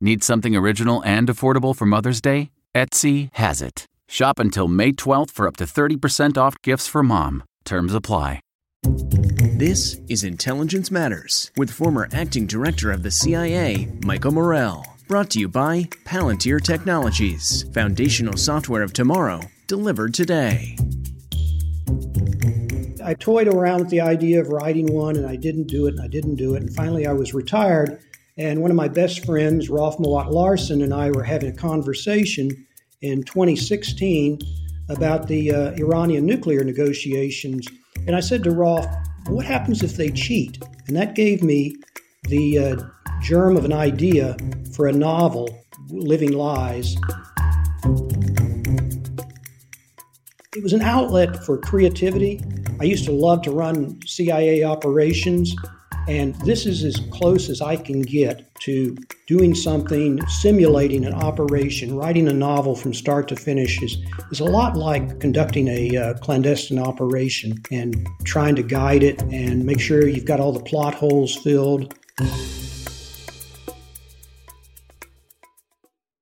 Need something original and affordable for Mother's Day? Etsy has it. Shop until May 12th for up to 30% off gifts for mom. Terms apply. This is Intelligence Matters with former acting director of the CIA, Michael Morell. Brought to you by Palantir Technologies, foundational software of tomorrow, delivered today. I toyed around with the idea of writing one, and I didn't do it, and I didn't do it. And finally, I was retired and one of my best friends, Rolf Mowatt-Larssen, and I were having a conversation in 2016 about the uh, Iranian nuclear negotiations. And I said to Rolf, What happens if they cheat? And that gave me the uh, germ of an idea for a novel, Living Lies. It was an outlet for creativity. I used to love to run CIA operations. And this is as close as I can get to doing something, simulating an operation, writing a novel from start to finish is, is a lot like conducting a uh, clandestine operation and trying to guide it and make sure you've got all the plot holes filled.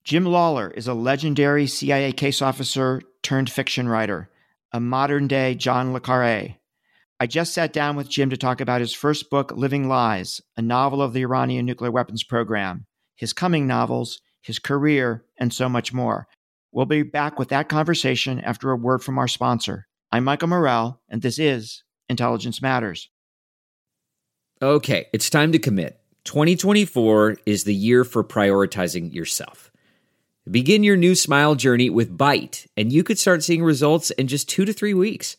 Jim Lawler is a legendary CIA case officer turned fiction writer, a modern day John Le Carre. I just sat down with Jim to talk about his first book, Living Lies, a novel of the Iranian nuclear weapons program, his coming novels, his career, and so much more. We'll be back with that conversation after a word from our sponsor. I'm Michael Morell, and this is Intelligence Matters. Okay, it's time to commit. 2024 is the year for prioritizing yourself. Begin your new smile journey with Byte, and you could start seeing results in just two to three weeks.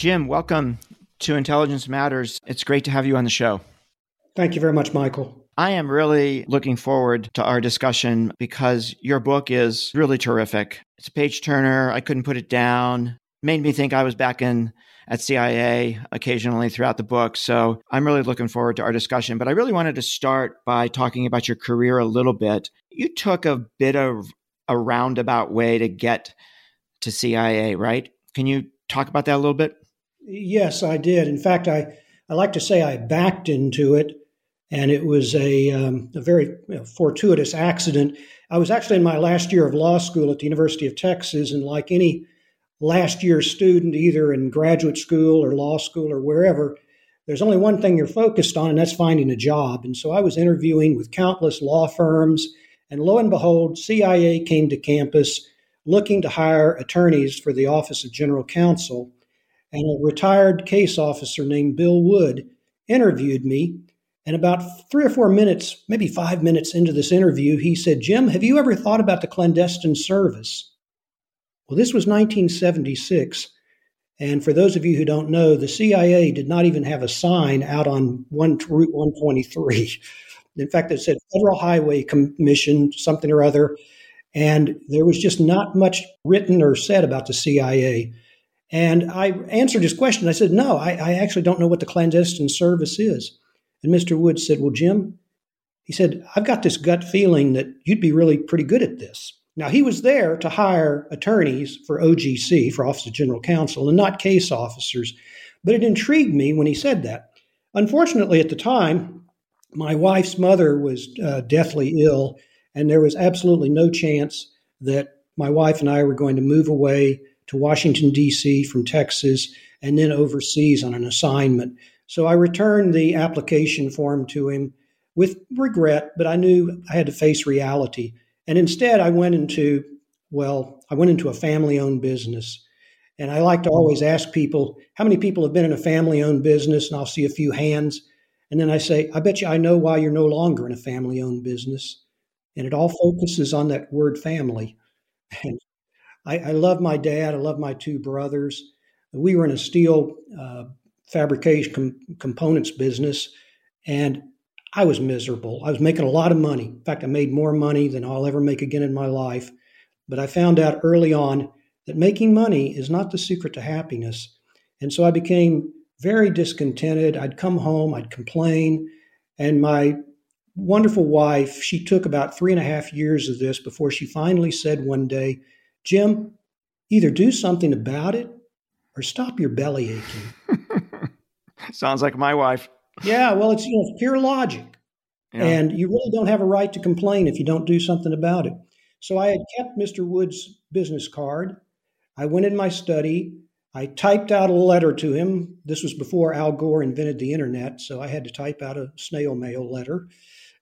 Jim, welcome to Intelligence Matters. It's great to have you on the show. Thank you very much, Michael. I am really looking forward to our discussion because your book is really terrific. It's a page turner. I couldn't put it down. Made me think I was back in at CIA occasionally throughout the book. So I'm really looking forward to our discussion. But I really wanted to start by talking about your career a little bit. You took a bit of a roundabout way to get to CIA, right? Can you talk about that a little bit? Yes, I did. In fact, I, I like to say I backed into it, and it was a, um, a very you know, fortuitous accident. I was actually in my last year of law school at the University of Texas, and like any last year student, either in graduate school or law school or wherever, there's only one thing you're focused on, and that's finding a job. And so I was interviewing with countless law firms, and lo and behold, CIA came to campus looking to hire attorneys for the Office of General Counsel and a retired case officer named Bill Wood interviewed me. And about three or four minutes, maybe five minutes into this interview, he said, Jim, have you ever thought about the clandestine service? Well, this was 1976. And for those of you who don't know, the CIA did not even have a sign out on one, Route 123. In fact, it said Federal Highway Commission, something or other. And there was just not much written or said about the CIA. And I answered his question. I said, No, I, I actually don't know what the clandestine service is. And Mr. Woods said, Well, Jim, he said, I've got this gut feeling that you'd be really pretty good at this. Now, he was there to hire attorneys for OGC, for Office of General Counsel, and not case officers. But it intrigued me when he said that. Unfortunately, at the time, my wife's mother was uh, deathly ill, and there was absolutely no chance that my wife and I were going to move away to Washington, D.C. from Texas and then overseas on an assignment. So I returned the application form to him with regret, but I knew I had to face reality. And instead, I went into, well, I went into a family owned business. And I like to always ask people, how many people have been in a family owned business? And I'll see a few hands. And then I say, I bet you I know why you're no longer in a family owned business. And it all focuses on that word family. And I, I love my dad. I love my two brothers. We were in a steel uh, fabrication com- components business. And I was miserable. I was making a lot of money. In fact, I made more money than I'll ever make again in my life. But I found out early on that making money is not the secret to happiness. And so I became very discontented. I'd come home, I'd complain. And my wonderful wife, she took about three and a half years of this before she finally said one day, Jim, either do something about it or stop your belly aching. Sounds like my wife. Yeah, well, it's, you know, it's pure logic. Yeah. And you really don't have a right to complain if you don't do something about it. So I had kept Mr. Wood's business card. I went in my study. I typed out a letter to him. This was before Al Gore invented the internet, so I had to type out a snail mail letter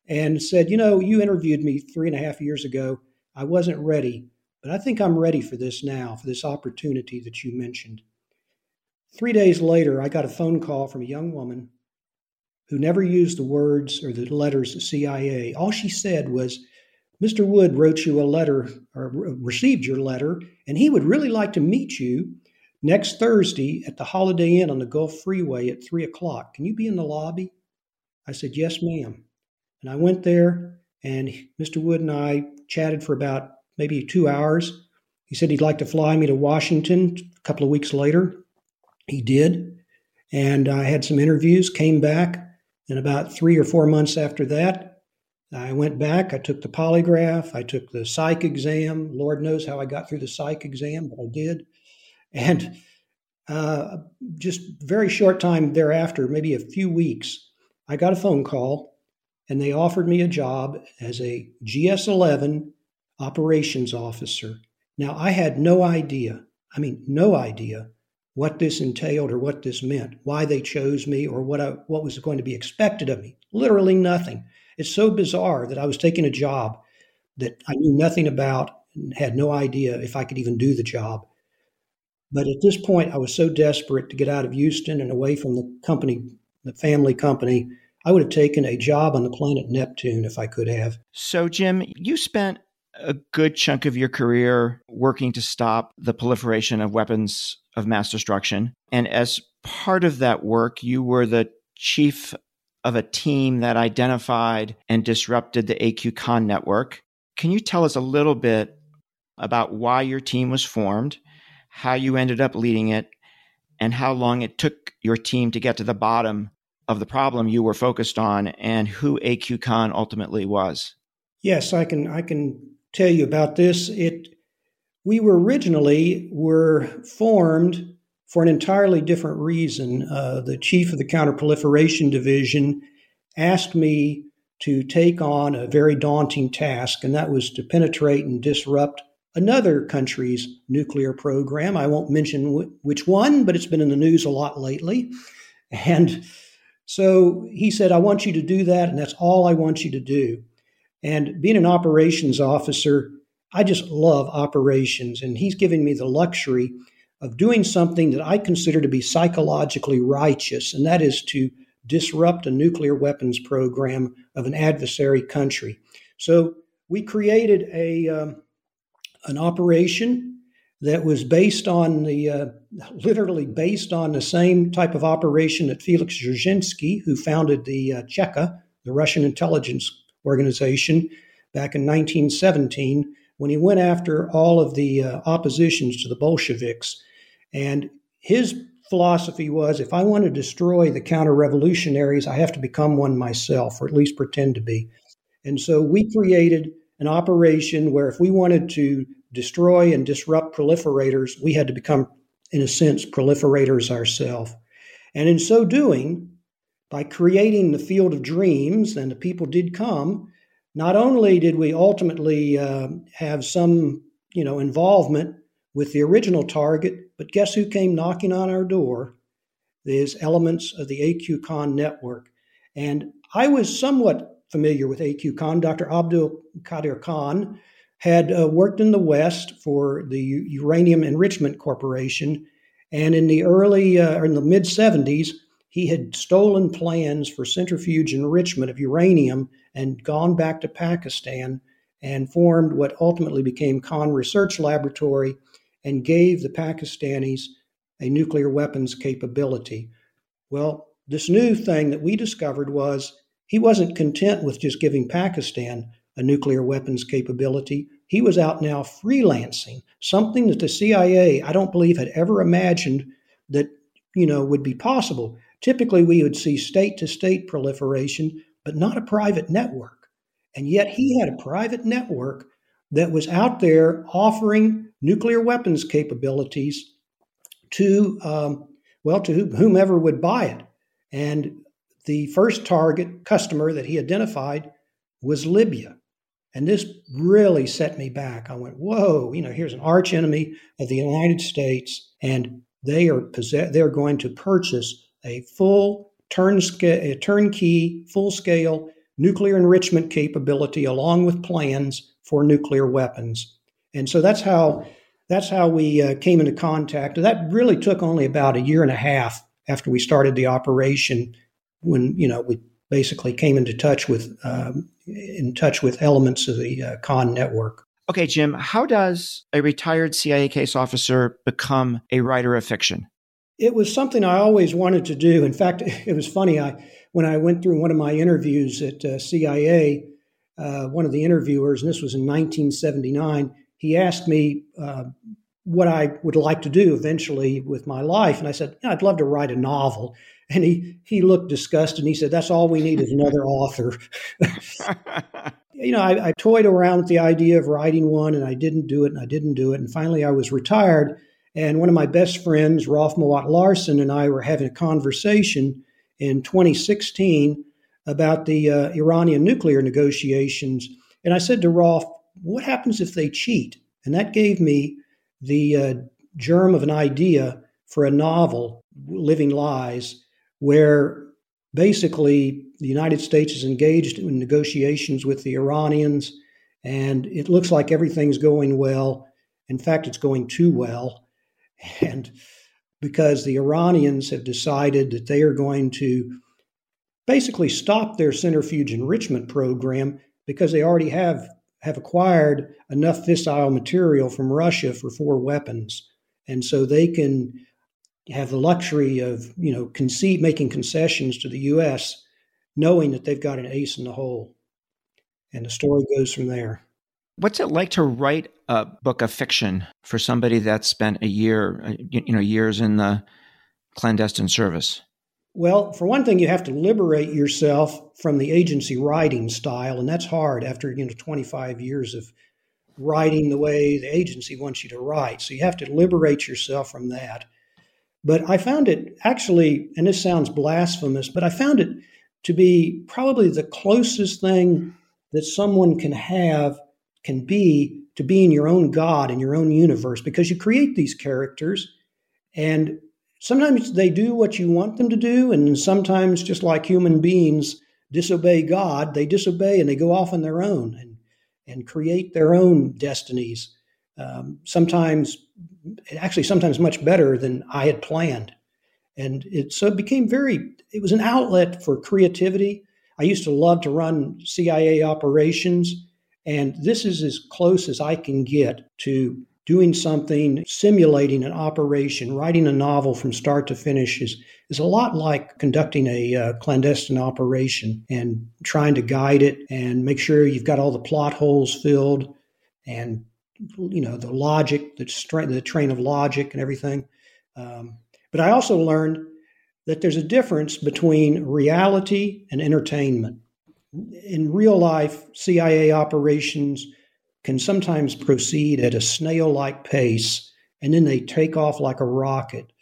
and said, You know, you interviewed me three and a half years ago. I wasn't ready, but I think I'm ready for this now, for this opportunity that you mentioned. Three days later, I got a phone call from a young woman who never used the words or the letters CIA. All she said was, Mr. Wood wrote you a letter or received your letter, and he would really like to meet you next Thursday at the Holiday Inn on the Gulf Freeway at three o'clock. Can you be in the lobby? I said, Yes, ma'am. And I went there, and Mr. Wood and I chatted for about maybe two hours. He said he'd like to fly me to Washington a couple of weeks later. He did. And I had some interviews, came back, and about three or four months after that, I went back. I took the polygraph. I took the psych exam. Lord knows how I got through the psych exam, but I did. And uh, just very short time thereafter, maybe a few weeks, I got a phone call and they offered me a job as a GS 11 operations officer. Now, I had no idea, I mean, no idea what this entailed or what this meant, why they chose me, or what I, what was going to be expected of me. Literally nothing. It's so bizarre that I was taking a job that I knew nothing about and had no idea if I could even do the job. But at this point, I was so desperate to get out of Houston and away from the company, the family company. I would have taken a job on the planet Neptune if I could have. So, Jim, you spent a good chunk of your career working to stop the proliferation of weapons of mass destruction. And as part of that work, you were the chief of a team that identified and disrupted the A.Q. Khan network. Can you tell us a little bit about why your team was formed, how you ended up leading it, and how long it took your team to get to the bottom of the problem you were focused on and who A.Q. Khan ultimately was? Yes, I can I can tell you about this. It we were originally were formed for an entirely different reason. Uh, the chief of the counterproliferation division asked me to take on a very daunting task, and that was to penetrate and disrupt another country's nuclear program. I won't mention w- which one, but it's been in the news a lot lately. And so he said, I want you to do that, and that's all I want you to do. And being an operations officer, I just love operations, and he's giving me the luxury of doing something that I consider to be psychologically righteous, and that is to disrupt a nuclear weapons program of an adversary country. So we created a um, an operation that was based on the uh, literally based on the same type of operation that Felix Dzerzhinsky, who founded the uh, Cheka the Russian intelligence organization, back in 1917 when he went after all of the uh, oppositions to the Bolsheviks. And his philosophy was if I want to destroy the counter revolutionaries, I have to become one myself, or at least pretend to be. And so we created an operation where if we wanted to destroy and disrupt proliferators, we had to become, in a sense, proliferators ourselves. And in so doing, by creating the field of dreams, and the people did come, not only did we ultimately uh, have some, you know, involvement with the original target, but guess who came knocking on our door? These elements of the A.Q. Khan network. And I was somewhat familiar with A.Q. Khan. Dr. Abdul Qadir Khan had uh, worked in the West for the Uranium Enrichment Corporation. And in the early, uh, in the mid 70s, he had stolen plans for centrifuge enrichment of uranium and gone back to Pakistan and formed what ultimately became Khan Research Laboratory and gave the Pakistanis a nuclear weapons capability. Well, this new thing that we discovered was he wasn't content with just giving Pakistan a nuclear weapons capability. He was out now freelancing, something that the CIA, I don't believe, had ever imagined that, you know, would be possible. Typically, we would see state to state proliferation, but not a private network. And yet, he had a private network that was out there offering nuclear weapons capabilities to, um, well, to whomever would buy it. And the first target customer that he identified was Libya. And this really set me back. I went, whoa, you know, here's an arch enemy of the United States, and they are possess- they're going to purchase a full turnkey, full scale nuclear enrichment capability along with plans for nuclear weapons. And so that's how that's how we uh, came into contact. That really took only about a year and a half after we started the operation, when you know we basically came into touch with um, in touch with elements of the uh, Khan network. Okay, Jim, how does a retired CIA case officer become a writer of fiction? It was something I always wanted to do. In fact, it was funny. I when I went through one of my interviews at uh, CIA, uh, one of the interviewers, and this was in 1979, he asked me uh, what I would like to do eventually with my life, and I said, yeah, "I'd love to write a novel." And he he looked disgusted. and He said, "That's all we need is another author." you know, I, I toyed around with the idea of writing one, and I didn't do it, and I didn't do it, and finally, I was retired and one of my best friends, Rolf Mowatt-Larssen, and I were having a conversation in 2016 about the uh, Iranian nuclear negotiations. And I said to Rolf, What happens if they cheat? And that gave me the uh, germ of an idea for a novel, Living Lies, where basically the United States is engaged in negotiations with the Iranians, and it looks like everything's going well. In fact, it's going too well. And because the Iranians have decided that they are going to basically stop their centrifuge enrichment program because they already have have acquired enough fissile material from Russia for four weapons. And so they can have the luxury of, you know, concede, making concessions to the US, knowing that they've got an ace in the hole. And the story goes from there. What's it like to write a book of fiction for somebody that's spent a year, uh, you know, years in the clandestine service? Well, for one thing, you have to liberate yourself from the agency writing style, and that's hard after you know 25 years of writing the way the agency wants you to write. So you have to liberate yourself from that. But I found it actually, and this sounds blasphemous, but I found it to be probably the closest thing that someone can have can be to being your own God in your own universe because you create these characters and sometimes they do what you want them to do, and sometimes, just like human beings disobey God, they disobey and they go off on their own and, and create their own destinies. Um, sometimes, actually, sometimes much better than I had planned. And it so it became very, it was an outlet for creativity. I used to love to run CIA operations and this is as close as I can get to doing something, simulating an operation, writing a novel from start to finish is, is a lot like conducting a uh, clandestine operation and trying to guide it and make sure you've got all the plot holes filled and you know the logic, the, stra- the train of logic and everything. Um, but I also learned that there's a difference between reality and entertainment. In real life, CIA operations can sometimes proceed at a snail like pace and then they take off like a rocket.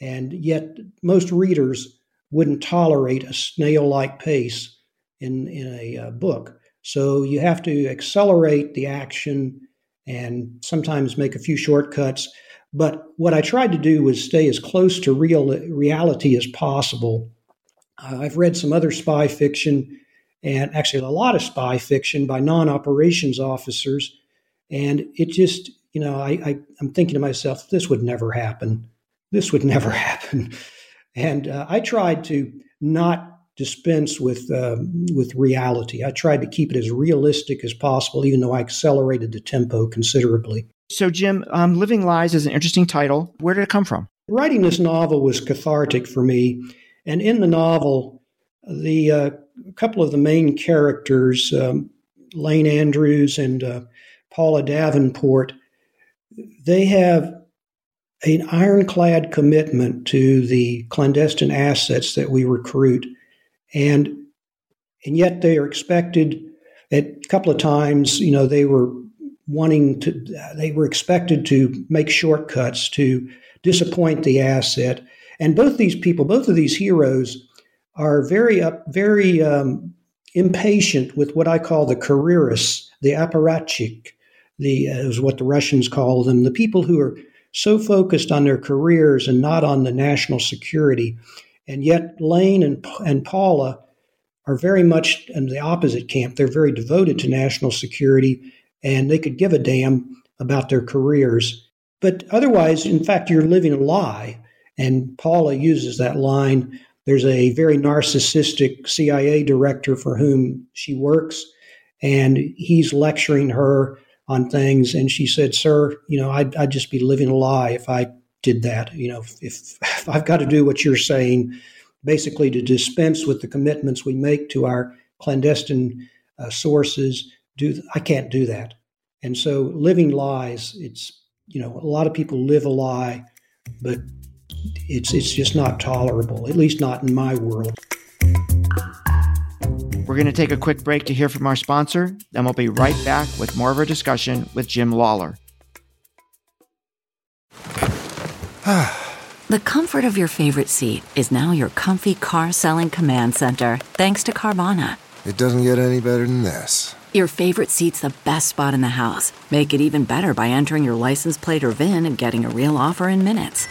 And yet, most readers wouldn't tolerate a snail like pace in, in a uh, book. So you have to accelerate the action and sometimes make a few shortcuts. But what I tried to do was stay as close to real reality as possible. Uh, I've read some other spy fiction and actually a lot of spy fiction by non-operations officers, and it just you know I, I am thinking to myself this would never happen, this would never happen, and uh, I tried to not dispense with uh, with reality. I tried to keep it as realistic as possible, even though I accelerated the tempo considerably. So, Jim, um, "Living Lies" is an interesting title. Where did it come from? Writing this novel was cathartic for me, and in the novel, the uh, a couple of the main characters, um, Lane Andrews and uh, Paula Davenport, they have an ironclad commitment to the clandestine assets that we recruit, and and yet they are expected. At a couple of times, you know, they were wanting to. They were expected to make shortcuts to disappoint the asset, and both these people, both of these heroes are very up, very um, impatient with what I call the careerists, the apparatchik, the uh, is what the Russians call them, the people who are so focused on their careers and not on the national security. And yet, Lane and, and Paula are very much in the opposite camp. They're very devoted to national security and they could give a damn about their careers. But otherwise, in fact, you're living a lie. And Paula uses that line there's a very narcissistic CIA director for whom she works, and he's lecturing her on things. And she said, "Sir, you know, I'd, I'd just be living a lie if I did that. You know, if, if I've got to do what you're saying, basically to dispense with the commitments we make to our clandestine uh, sources, do I can't do that. And so, living lies. It's you know, a lot of people live a lie, but it's it's just not tolerable, at least not in my world. We're going to take a quick break to hear from our sponsor, then we'll be right back with more of our discussion with Jim Lawler. the comfort of your favorite seat is now your comfy car selling command center, thanks to Carvana. It doesn't get any better than this. Your favorite seat's the best spot in the house. Make it even better by entering your license plate or VIN and getting a real offer in minutes.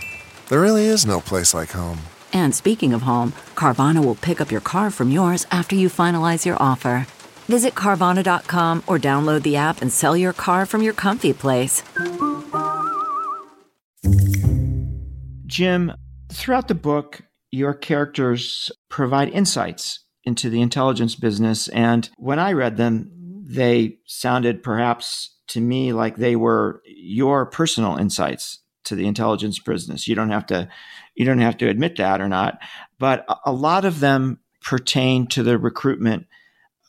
There really is no place like home. And speaking of home, Carvana will pick up your car from yours after you finalize your offer. Visit Carvana.com or download the app and sell your car from your comfy place. Jim, throughout the book, your characters provide insights into the intelligence business. And when I read them, they sounded perhaps to me like they were your personal insights to the intelligence business. You don't have to you don't have to admit that or not, but a lot of them pertain to the recruitment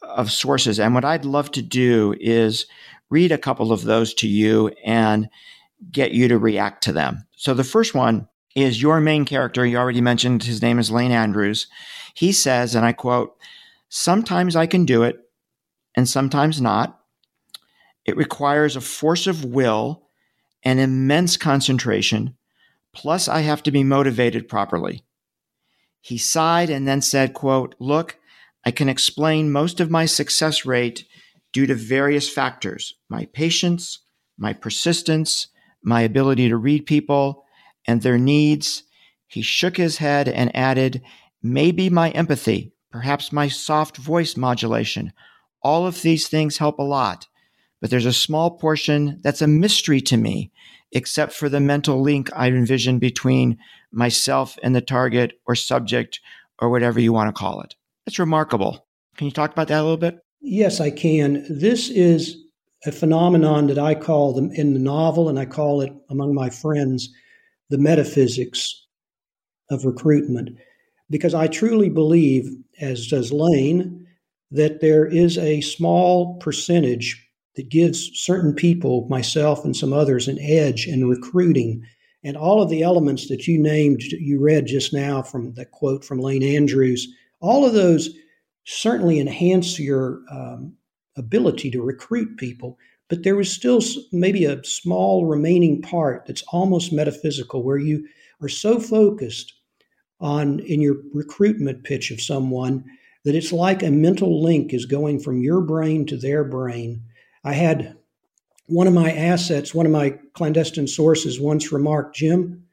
of sources. And what I'd love to do is read a couple of those to you and get you to react to them. So the first one is your main character. You already mentioned his name is Lane Andrews. He says, and I quote, Sometimes I can do it and sometimes not. It requires a force of will an immense concentration, plus I have to be motivated properly. He sighed and then said, quote, Look, I can explain most of my success rate due to various factors my patience, my persistence, my ability to read people and their needs. He shook his head and added, Maybe my empathy, perhaps my soft voice modulation. All of these things help a lot but there's a small portion that's a mystery to me, except for the mental link I envision between myself and the target or subject or whatever you want to call it. It's remarkable. Can you talk about that a little bit? Yes, I can. This is a phenomenon that I call them in the novel, and I call it among my friends the metaphysics of recruitment, because I truly believe, as does Lane, that there is a small percentage that gives certain people, myself and some others, an edge in recruiting. And all of the elements that you named, you read just now from that quote from Lane Andrews, all of those certainly enhance your um, ability to recruit people. But there is still maybe a small remaining part that's almost metaphysical where you are so focused on in your recruitment pitch of someone that it's like a mental link is going from your brain to their brain. I had one of my assets, one of my clandestine sources once remarked, Jim,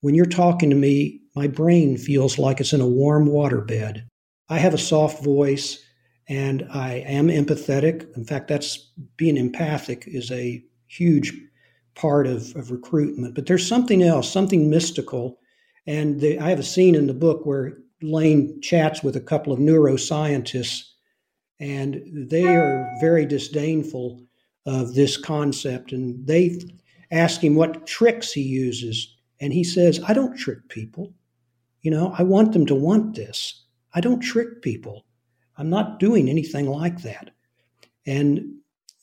when you're talking to me, my brain feels like it's in a warm waterbed. I have a soft voice and I am empathetic. In fact, that's being empathic is a huge part of, of recruitment. But there's something else, something mystical. And the, I have a scene in the book where Lane chats with a couple of neuroscientists, and they are very disdainful of this concept. And they ask him what tricks he uses. And he says, I don't trick people. You know, I want them to want this. I don't trick people. I'm not doing anything like that. And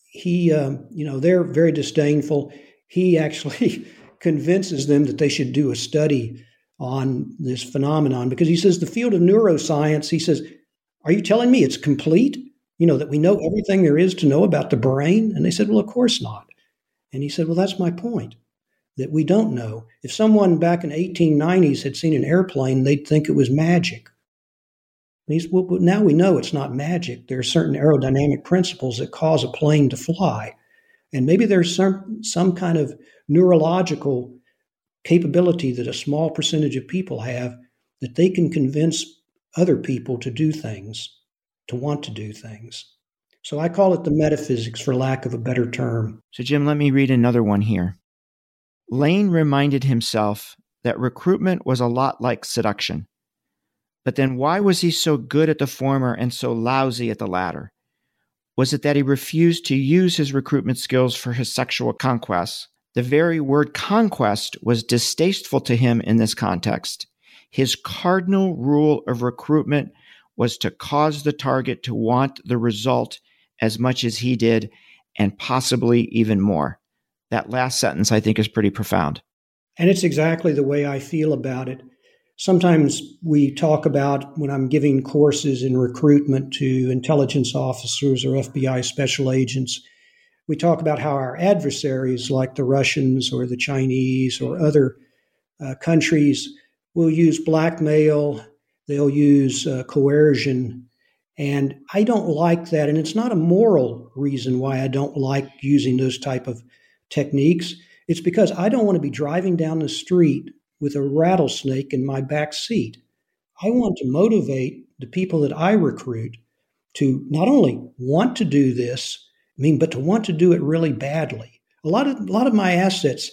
he, uh, you know, they're very disdainful. He actually convinces them that they should do a study on this phenomenon because he says the field of neuroscience, he says, Are you telling me it's complete? You know, that we know everything there is to know about the brain? And they said, Well, of course not. And he said, Well, that's my point that we don't know. If someone back in the 1890s had seen an airplane, they'd think it was magic. These, well, now we know it's not magic. There are certain aerodynamic principles that cause a plane to fly. And maybe there's some, some kind of neurological capability that a small percentage of people have that they can convince other people to do things, to want to do things. So I call it the metaphysics for lack of a better term. So, Jim, let me read another one here. Lane reminded himself that recruitment was a lot like seduction. But then why was he so good at the former and so lousy at the latter? Was it that he refused to use his recruitment skills for his sexual conquests? The very word conquest was distasteful to him in this context. His cardinal rule of recruitment was to cause the target to want the result as much as he did, and possibly even more. That last sentence, I think, is pretty profound. And it's exactly the way I feel about it. Sometimes we talk about when I'm giving courses in recruitment to intelligence officers or FBI special agents, we talk about how our adversaries, like the Russians or the Chinese or other uh, countries, will use blackmail, they'll use uh, coercion. And I don't like that. And it's not a moral reason why I don't like using those type of techniques. It's because I don't want to be driving down the street with a rattlesnake in my back seat. I want to motivate the people that I recruit to not only want to do this, I mean, but to want to do it really badly. A lot of a lot of my assets,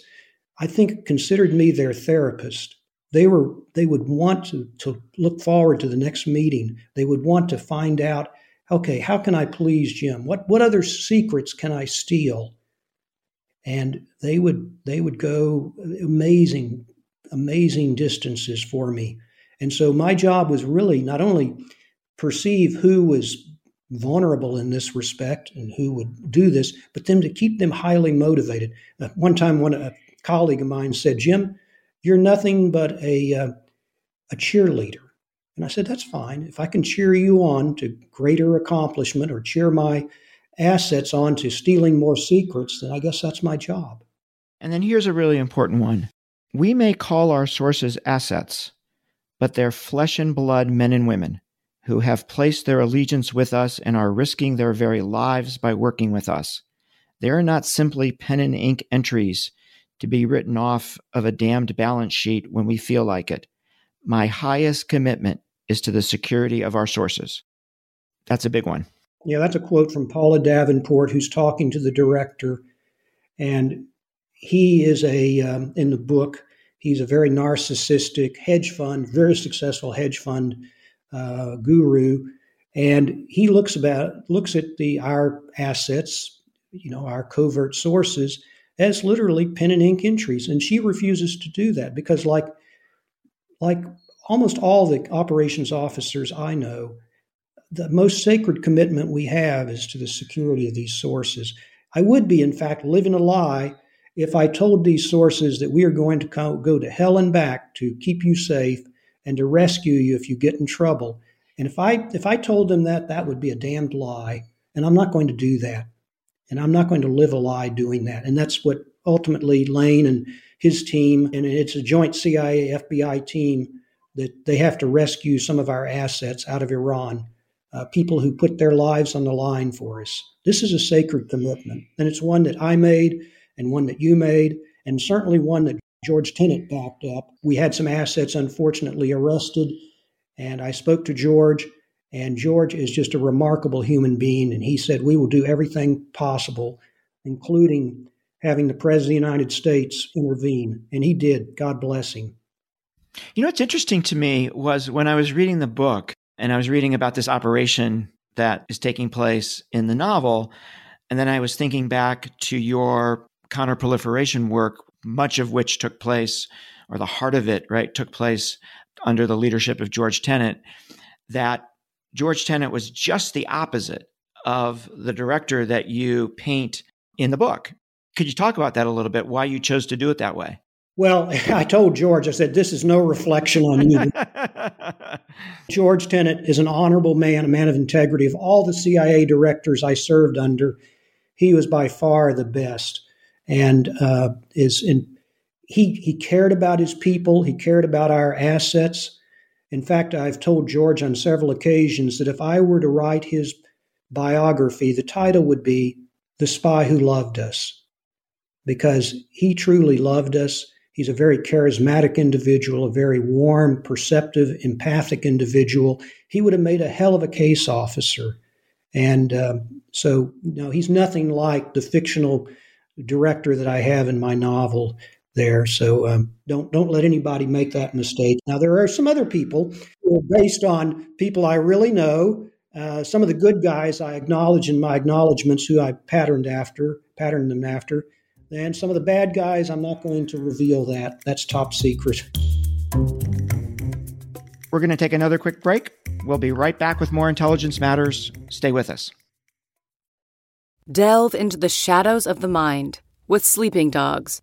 I think, considered me their therapist. They were they would want to, to look forward to the next meeting. They would want to find out, okay, how can I please Jim? What what other secrets can I steal? And they would they would go amazing amazing distances for me. And so my job was really not only perceive who was vulnerable in this respect and who would do this, but then to keep them highly motivated. Uh, one time, one a colleague of mine said, "Jim, you're nothing but a uh, a cheerleader." And I said, "That's fine. If I can cheer you on to greater accomplishment or cheer my assets on to stealing more secrets, then I guess that's my job." And then here's a really important one. We may call our sources assets, but they're flesh and blood men and women who have placed their allegiance with us and are risking their very lives by working with us. They are not simply pen and ink entries to be written off of a damned balance sheet when we feel like it. My highest commitment is to the security of our sources. That's a big one. Yeah, that's a quote from Paula Davenport, who's talking to the director. And he is a um, in the book. He's a very narcissistic hedge fund, very successful hedge fund uh, guru, and he looks about looks at the our assets you know, our covert sources as literally pen and ink entries. And she refuses to do that because, like, like almost all the operations officers I know, the most sacred commitment we have is to the security of these sources. I would be, in fact, living a lie if I told these sources that we are going to go to hell and back to keep you safe and to rescue you if you get in trouble. And if I if I told them that, that would be a damned lie, and I'm not going to do that. And I'm not going to live a lie doing that. And that's what ultimately Lane and his team, and it's a joint CIA FBI team that they have to rescue some of our assets out of Iran uh, people who put their lives on the line for us. This is a sacred commitment, and it's one that I made, and one that you made, and certainly one that George Tenet backed up. We had some assets unfortunately arrested, and I spoke to George, and George is just a remarkable human being, and he said, We will do everything possible, including having the President of the United States intervene. And he did. God bless him. You know, what's interesting to me was when I was reading the book, and I was reading about this operation that is taking place in the novel. And then I was thinking back to your counterproliferation work, much of which took place, or the heart of it, right, took place under the leadership of George Tenet, that George Tenet was just the opposite of the director that you paint in the book. Could you talk about that a little bit, why you chose to do it that way? Well, I told George, I said, this is no reflection on you. George Tenet is an honorable man, a man of integrity. Of all the CIA directors I served under, he was by far the best. And uh, is in, he, he cared about his people, he cared about our assets. In fact, I've told George on several occasions that if I were to write his biography, the title would be The Spy Who Loved Us, because he truly loved us He's a very charismatic individual, a very warm, perceptive, empathic individual. He would have made a hell of a case officer. And um, so, know, he's nothing like the fictional director that I have in my novel there. So um, don't don't let anybody make that mistake. Now there are some other people who are based on people I really know. Uh, some of the good guys I acknowledge in my acknowledgments who I patterned after, patterned them after. And some of the bad guys, I'm not going to reveal that. That's top secret. We're going to take another quick break. We'll be right back with more Intelligence Matters. Stay with us. Delve into the shadows of the mind with Sleeping Dogs,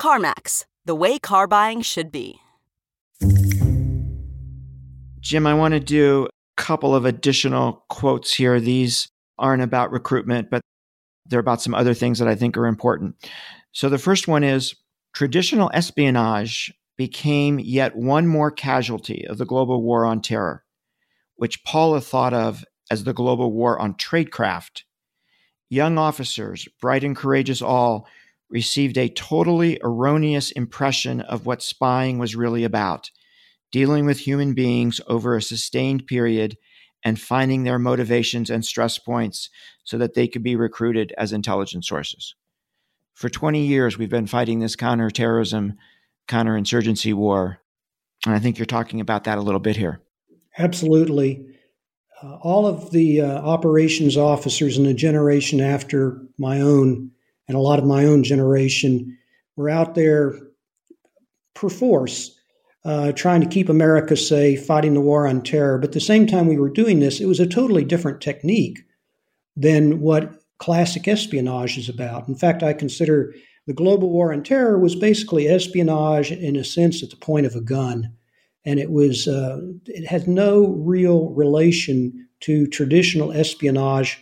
CarMax, the way car buying should be. Jim, I want to do a couple of additional quotes here. These aren't about recruitment, but they're about some other things that I think are important. So the first one is traditional espionage became yet one more casualty of the global war on terror, which Paula thought of as the global war on tradecraft. Young officers, bright and courageous all, received a totally erroneous impression of what spying was really about dealing with human beings over a sustained period and finding their motivations and stress points so that they could be recruited as intelligence sources. For 20 years, we've been fighting this counterterrorism, counterinsurgency war. And I think you're talking about that a little bit here. Absolutely. Uh, all of the uh, operations officers in the generation after my own, and a lot of my own generation, were out there perforce uh, trying to keep America safe, fighting the war on terror. But at the same time we were doing this, it was a totally different technique than what classic espionage is about. In fact, I consider the global war on terror was basically espionage in a sense at the point of a gun. And it was uh, it had no real relation to traditional espionage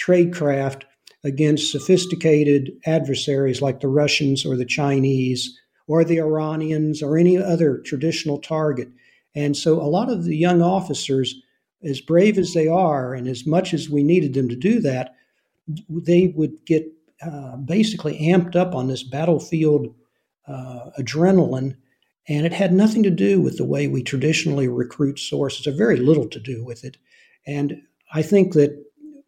tradecraft against sophisticated adversaries like the Russians or the Chinese or the Iranians or any other traditional target. And so a lot of the young officers, as brave as they are, and as much as we needed them to do that, they would get uh, basically amped up on this battlefield uh, adrenaline. And it had nothing to do with the way we traditionally recruit sources, or very little to do with it. And I think that,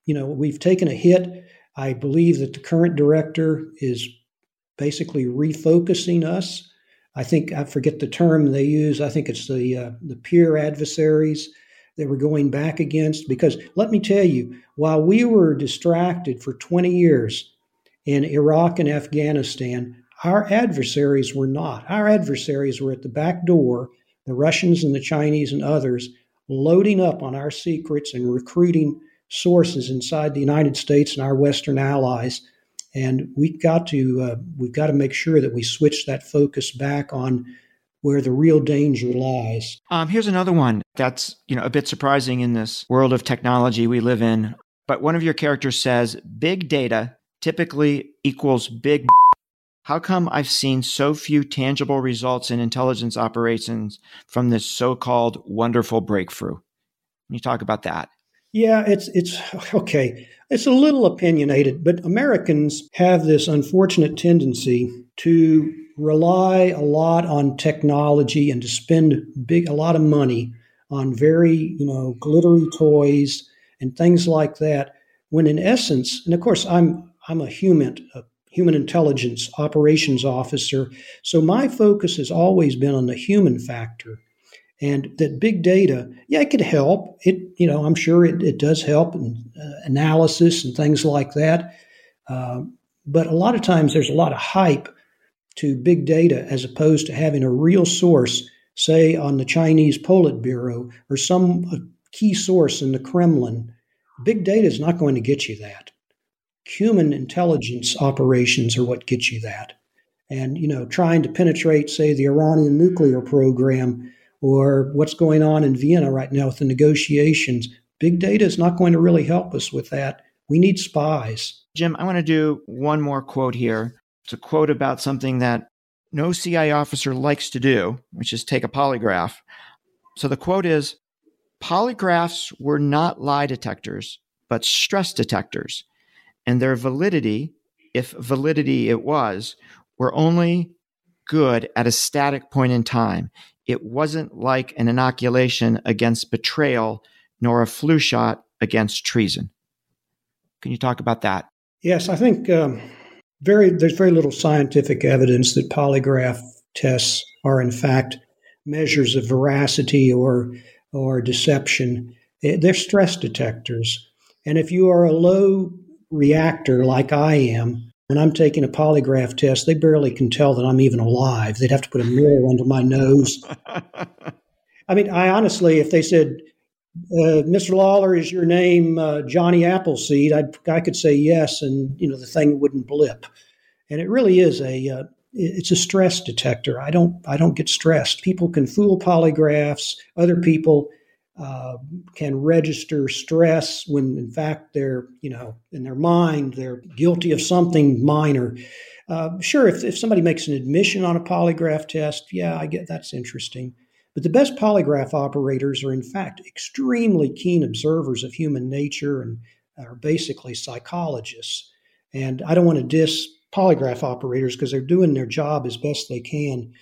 you know, we've taken a hit. I believe that the current director is basically refocusing us. I think I forget the term they use. I think it's the uh, the peer adversaries that we're going back against. Because let me tell you, while we were distracted for 20 years in Iraq and Afghanistan, our adversaries were not. Our adversaries were at the back door, the Russians and the Chinese and others, loading up on our secrets and recruiting sources inside the United States and our Western allies and we've got to uh, we've got to make sure that we switch that focus back on where the real danger lies. Um, here's another one that's you know a bit surprising in this world of technology we live in. But one of your characters says big data typically equals big. How come I've seen so few tangible results in intelligence operations from this so-called wonderful breakthrough? Can you talk about that? Yeah, it's it's okay. It's a little opinionated, but Americans have this unfortunate tendency to rely a lot on technology and to spend big a lot of money on very, you know, glittery toys and things like that when in essence, and of course I'm I'm a human a human intelligence operations officer, so my focus has always been on the human factor and that big data, yeah, it could help. It, you know, I'm sure it, it does help in uh, analysis and things like that. Uh, but a lot of times there's a lot of hype to big data as opposed to having a real source, say on the Chinese Politburo or some uh, key source in the Kremlin. Big data is not going to get you that. Human intelligence operations are what get you that. And, you know, trying to penetrate, say, the Iranian nuclear program or what's going on in Vienna right now with the negotiations. Big data is not going to really help us with that. We need spies. Jim, I want to do one more quote here. It's a quote about something that no CIA officer likes to do, which is take a polygraph. So the quote is Polygraphs were not lie detectors, but stress detectors, and their validity, if validity it was, were only good at a static point in time it wasn't like an inoculation against betrayal nor a flu shot against treason. Can you talk about that? Yes, I think um, very there's very little scientific evidence that polygraph tests are in fact measures of veracity or or deception. They're stress detectors, and if you are a low reactor like I am, when I'm taking a polygraph test, they barely can tell that I'm even alive. They'd have to put a mirror under my nose. I mean, I honestly, if they said, uh, "Mr. Lawler, is your name uh, Johnny Appleseed?" I'd, I could say yes, and you know the thing wouldn't blip. And it really is a uh, it's a stress detector. I don't I don't get stressed. People can fool polygraphs. Other people uh, can register stress when in fact they're you know in their mind they're guilty of something minor. Uh, sure if, if somebody makes an admission on a polygraph test yeah i get that's interesting. But the best polygraph operators are in fact extremely keen observers of human nature and are basically psychologists. And i don't want to diss polygraph operators because they're doing their job as best they can.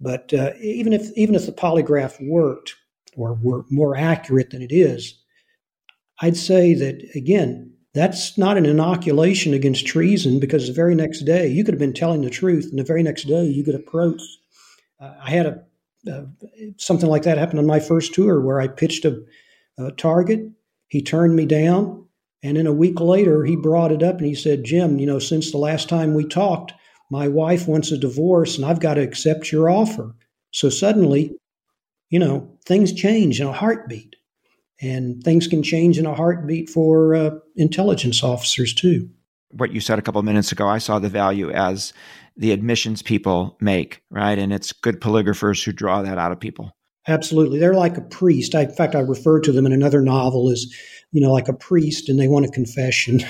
But uh, even if even if the polygraph worked or were more accurate than it is, I'd say that, again, that's not an inoculation against treason because the very next day you could have been telling the truth, and the very next day you get approached. Uh, I had a something like that happen on my first tour where I pitched a, a, target. He turned me down, and then a week later he brought it up and he said, "Jim, you know, since the last time we talked, my wife wants a divorce, and I've got to accept your offer." So suddenly you know, things change in a heartbeat. And things can change in a heartbeat for uh, intelligence officers too. What you said a couple of minutes ago, I saw the value as the admissions people make, right? And it's good polygraphers who draw that out of people. Absolutely. They're like a priest. I, in fact, I refer to them in another novel as, you know, like a priest and they want a confession.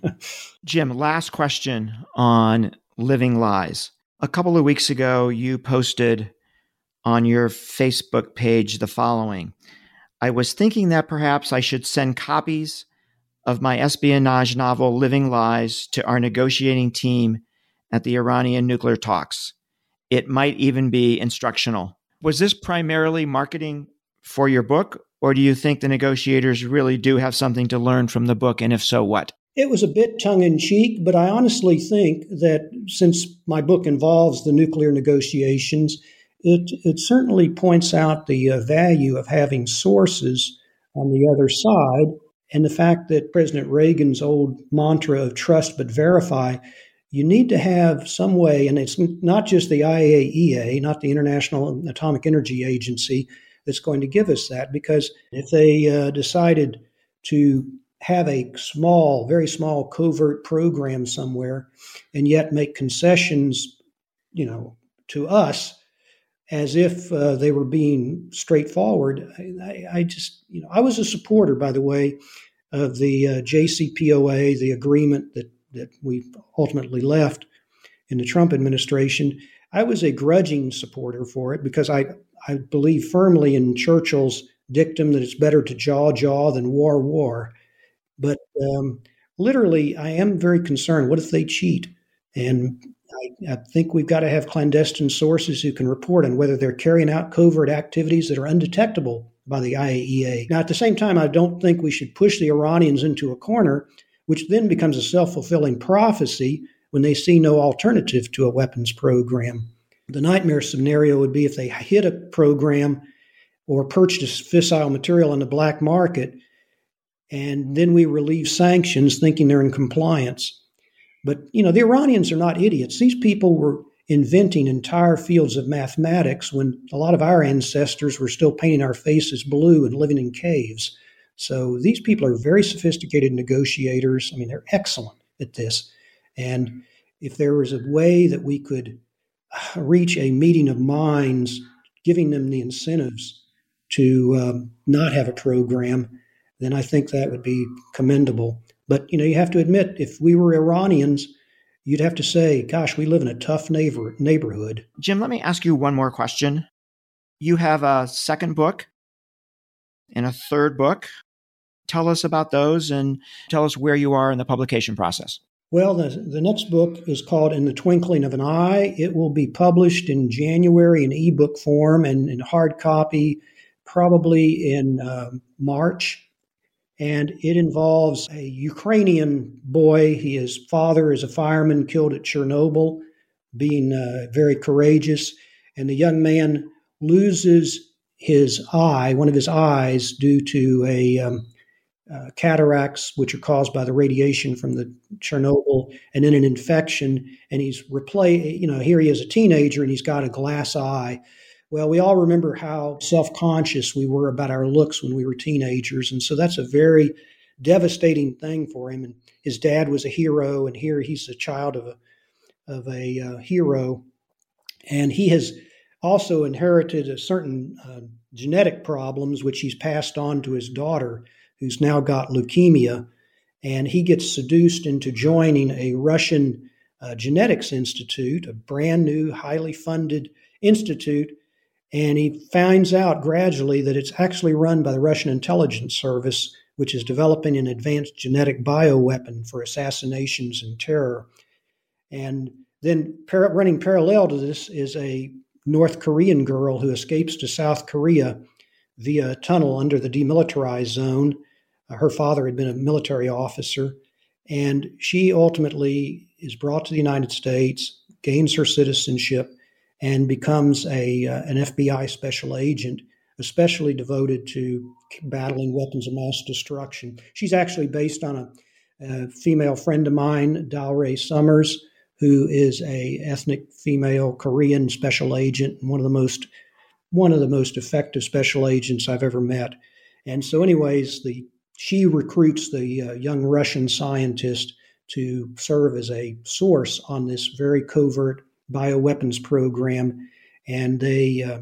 Jim, last question on living lies. A couple of weeks ago, you posted on your Facebook page the following I was thinking that perhaps I should send copies of my espionage novel, Living Lies, to our negotiating team at the Iranian nuclear talks. It might even be instructional. Was this primarily marketing for your book, or do you think the negotiators really do have something to learn from the book? And if so, what? It was a bit tongue in cheek, but I honestly think that since my book involves the nuclear negotiations, it, it certainly points out the uh, value of having sources on the other side and the fact that President Reagan's old mantra of trust but verify, you need to have some way, and it's not just the IAEA, not the International Atomic Energy Agency, that's going to give us that. Because if they uh, decided to have a small, very small covert program somewhere and yet make concessions, you know, to us as if uh, they were being straightforward. I, I, just, you know, I was a supporter, by the way, of the uh, JCPOA, the agreement that that we ultimately left in the Trump administration. I was a grudging supporter for it because I I believe firmly in Churchill's dictum that it's better to jaw jaw than war war. But um, literally, I am very concerned. What if they cheat? And I, I, think we've got to have clandestine sources who can report on whether they're carrying out covert activities that are undetectable by the IAEA. Now, at the same time, I don't think we should push the Iranians into a corner, which then becomes a self fulfilling prophecy when they see no alternative to a weapons program. The nightmare scenario would be if they hit a program or purchased fissile material on the black market, and then we relieve sanctions thinking they're in compliance. But, you know, the Iranians are not idiots. These people were inventing entire fields of mathematics when a lot of our ancestors were still painting our faces blue and living in caves. So these people are very sophisticated negotiators. I mean, they're excellent at this. And if there was a way that we could reach a meeting of minds, giving them the incentives to um, not have a program, then I think that would be commendable. But you know, you have to admit, if we were Iranians, you'd have to say, "Gosh, we live in a tough neighbor neighborhood." Jim, let me ask you one more question. You have a second book and a third book. Tell us about those and tell us where you are in the publication process. Well, the, the next book is called In the Twinkling of an Eye. It will be published in January in ebook form and in hard copy, probably in uh, March and it involves a Ukrainian boy. His father is a fireman killed at Chernobyl, being uh, very courageous, and the young man loses his eye, one of his eyes, due to a um, uh, cataracts, which are caused by the radiation from the Chernobyl, and then an infection. And he's replay, you know, here he is a teenager, and he's got a glass eye. Well, we all remember how self conscious we were about our looks when we were teenagers. And so that's a very devastating thing for him. And his dad was a hero, and here he's a child of a, of a uh, hero. And he has also inherited a certain uh, genetic problems, which he's passed on to his daughter, who's now got leukemia. And he gets seduced into joining a Russian uh, genetics institute, a brand new, highly funded institute and he finds out gradually that it's actually run by the Russian intelligence service, which is developing an advanced genetic bioweapon for assassinations and terror. And then, par- running parallel to this is a North Korean girl who escapes to South Korea via a tunnel under the demilitarized zone. Uh, her father had been a military officer, and she ultimately is brought to the United States, gains her citizenship, and becomes a uh, an FBI special agent, especially devoted to battling weapons of mass destruction. She's actually based on a, a female friend of mine, Dalray Summers, who is a ethnic female Korean special agent and one of the most one of the most effective special agents I've ever met. And so, anyways, the she recruits the uh, young Russian scientist to serve as a source on this very covert bioweapons program. And they uh,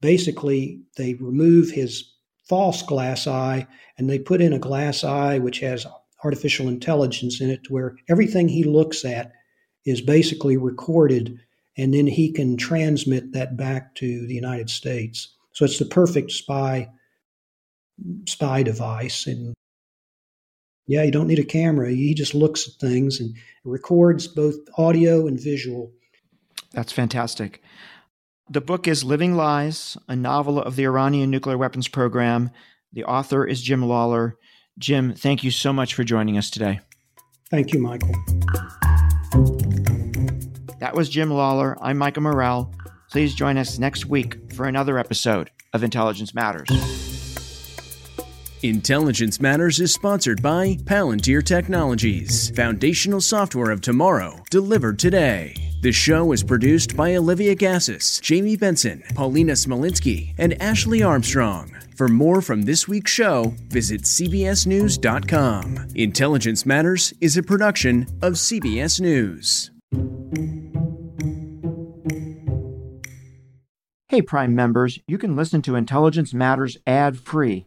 basically they remove his false glass eye and they put in a glass eye which has artificial intelligence in it to where everything he looks at is basically recorded and then he can transmit that back to the United States. So it's the perfect spy spy device and yeah, you don't need a camera. He just looks at things and records both audio and visual. That's fantastic. The book is Living Lies, a novel of the Iranian nuclear weapons program. The author is Jim Lawler. Jim, thank you so much for joining us today. Thank you, Michael. That was Jim Lawler. I'm Michael Morell. Please join us next week for another episode of Intelligence Matters. Intelligence Matters is sponsored by Palantir Technologies, foundational software of tomorrow, delivered today. The show is produced by Olivia Gazis, Jamie Benson, Paulina Smolinski, and Ashley Armstrong. For more from this week's show, visit CBSNews.com. Intelligence Matters is a production of CBS News. Hey, Prime members, you can listen to Intelligence Matters ad free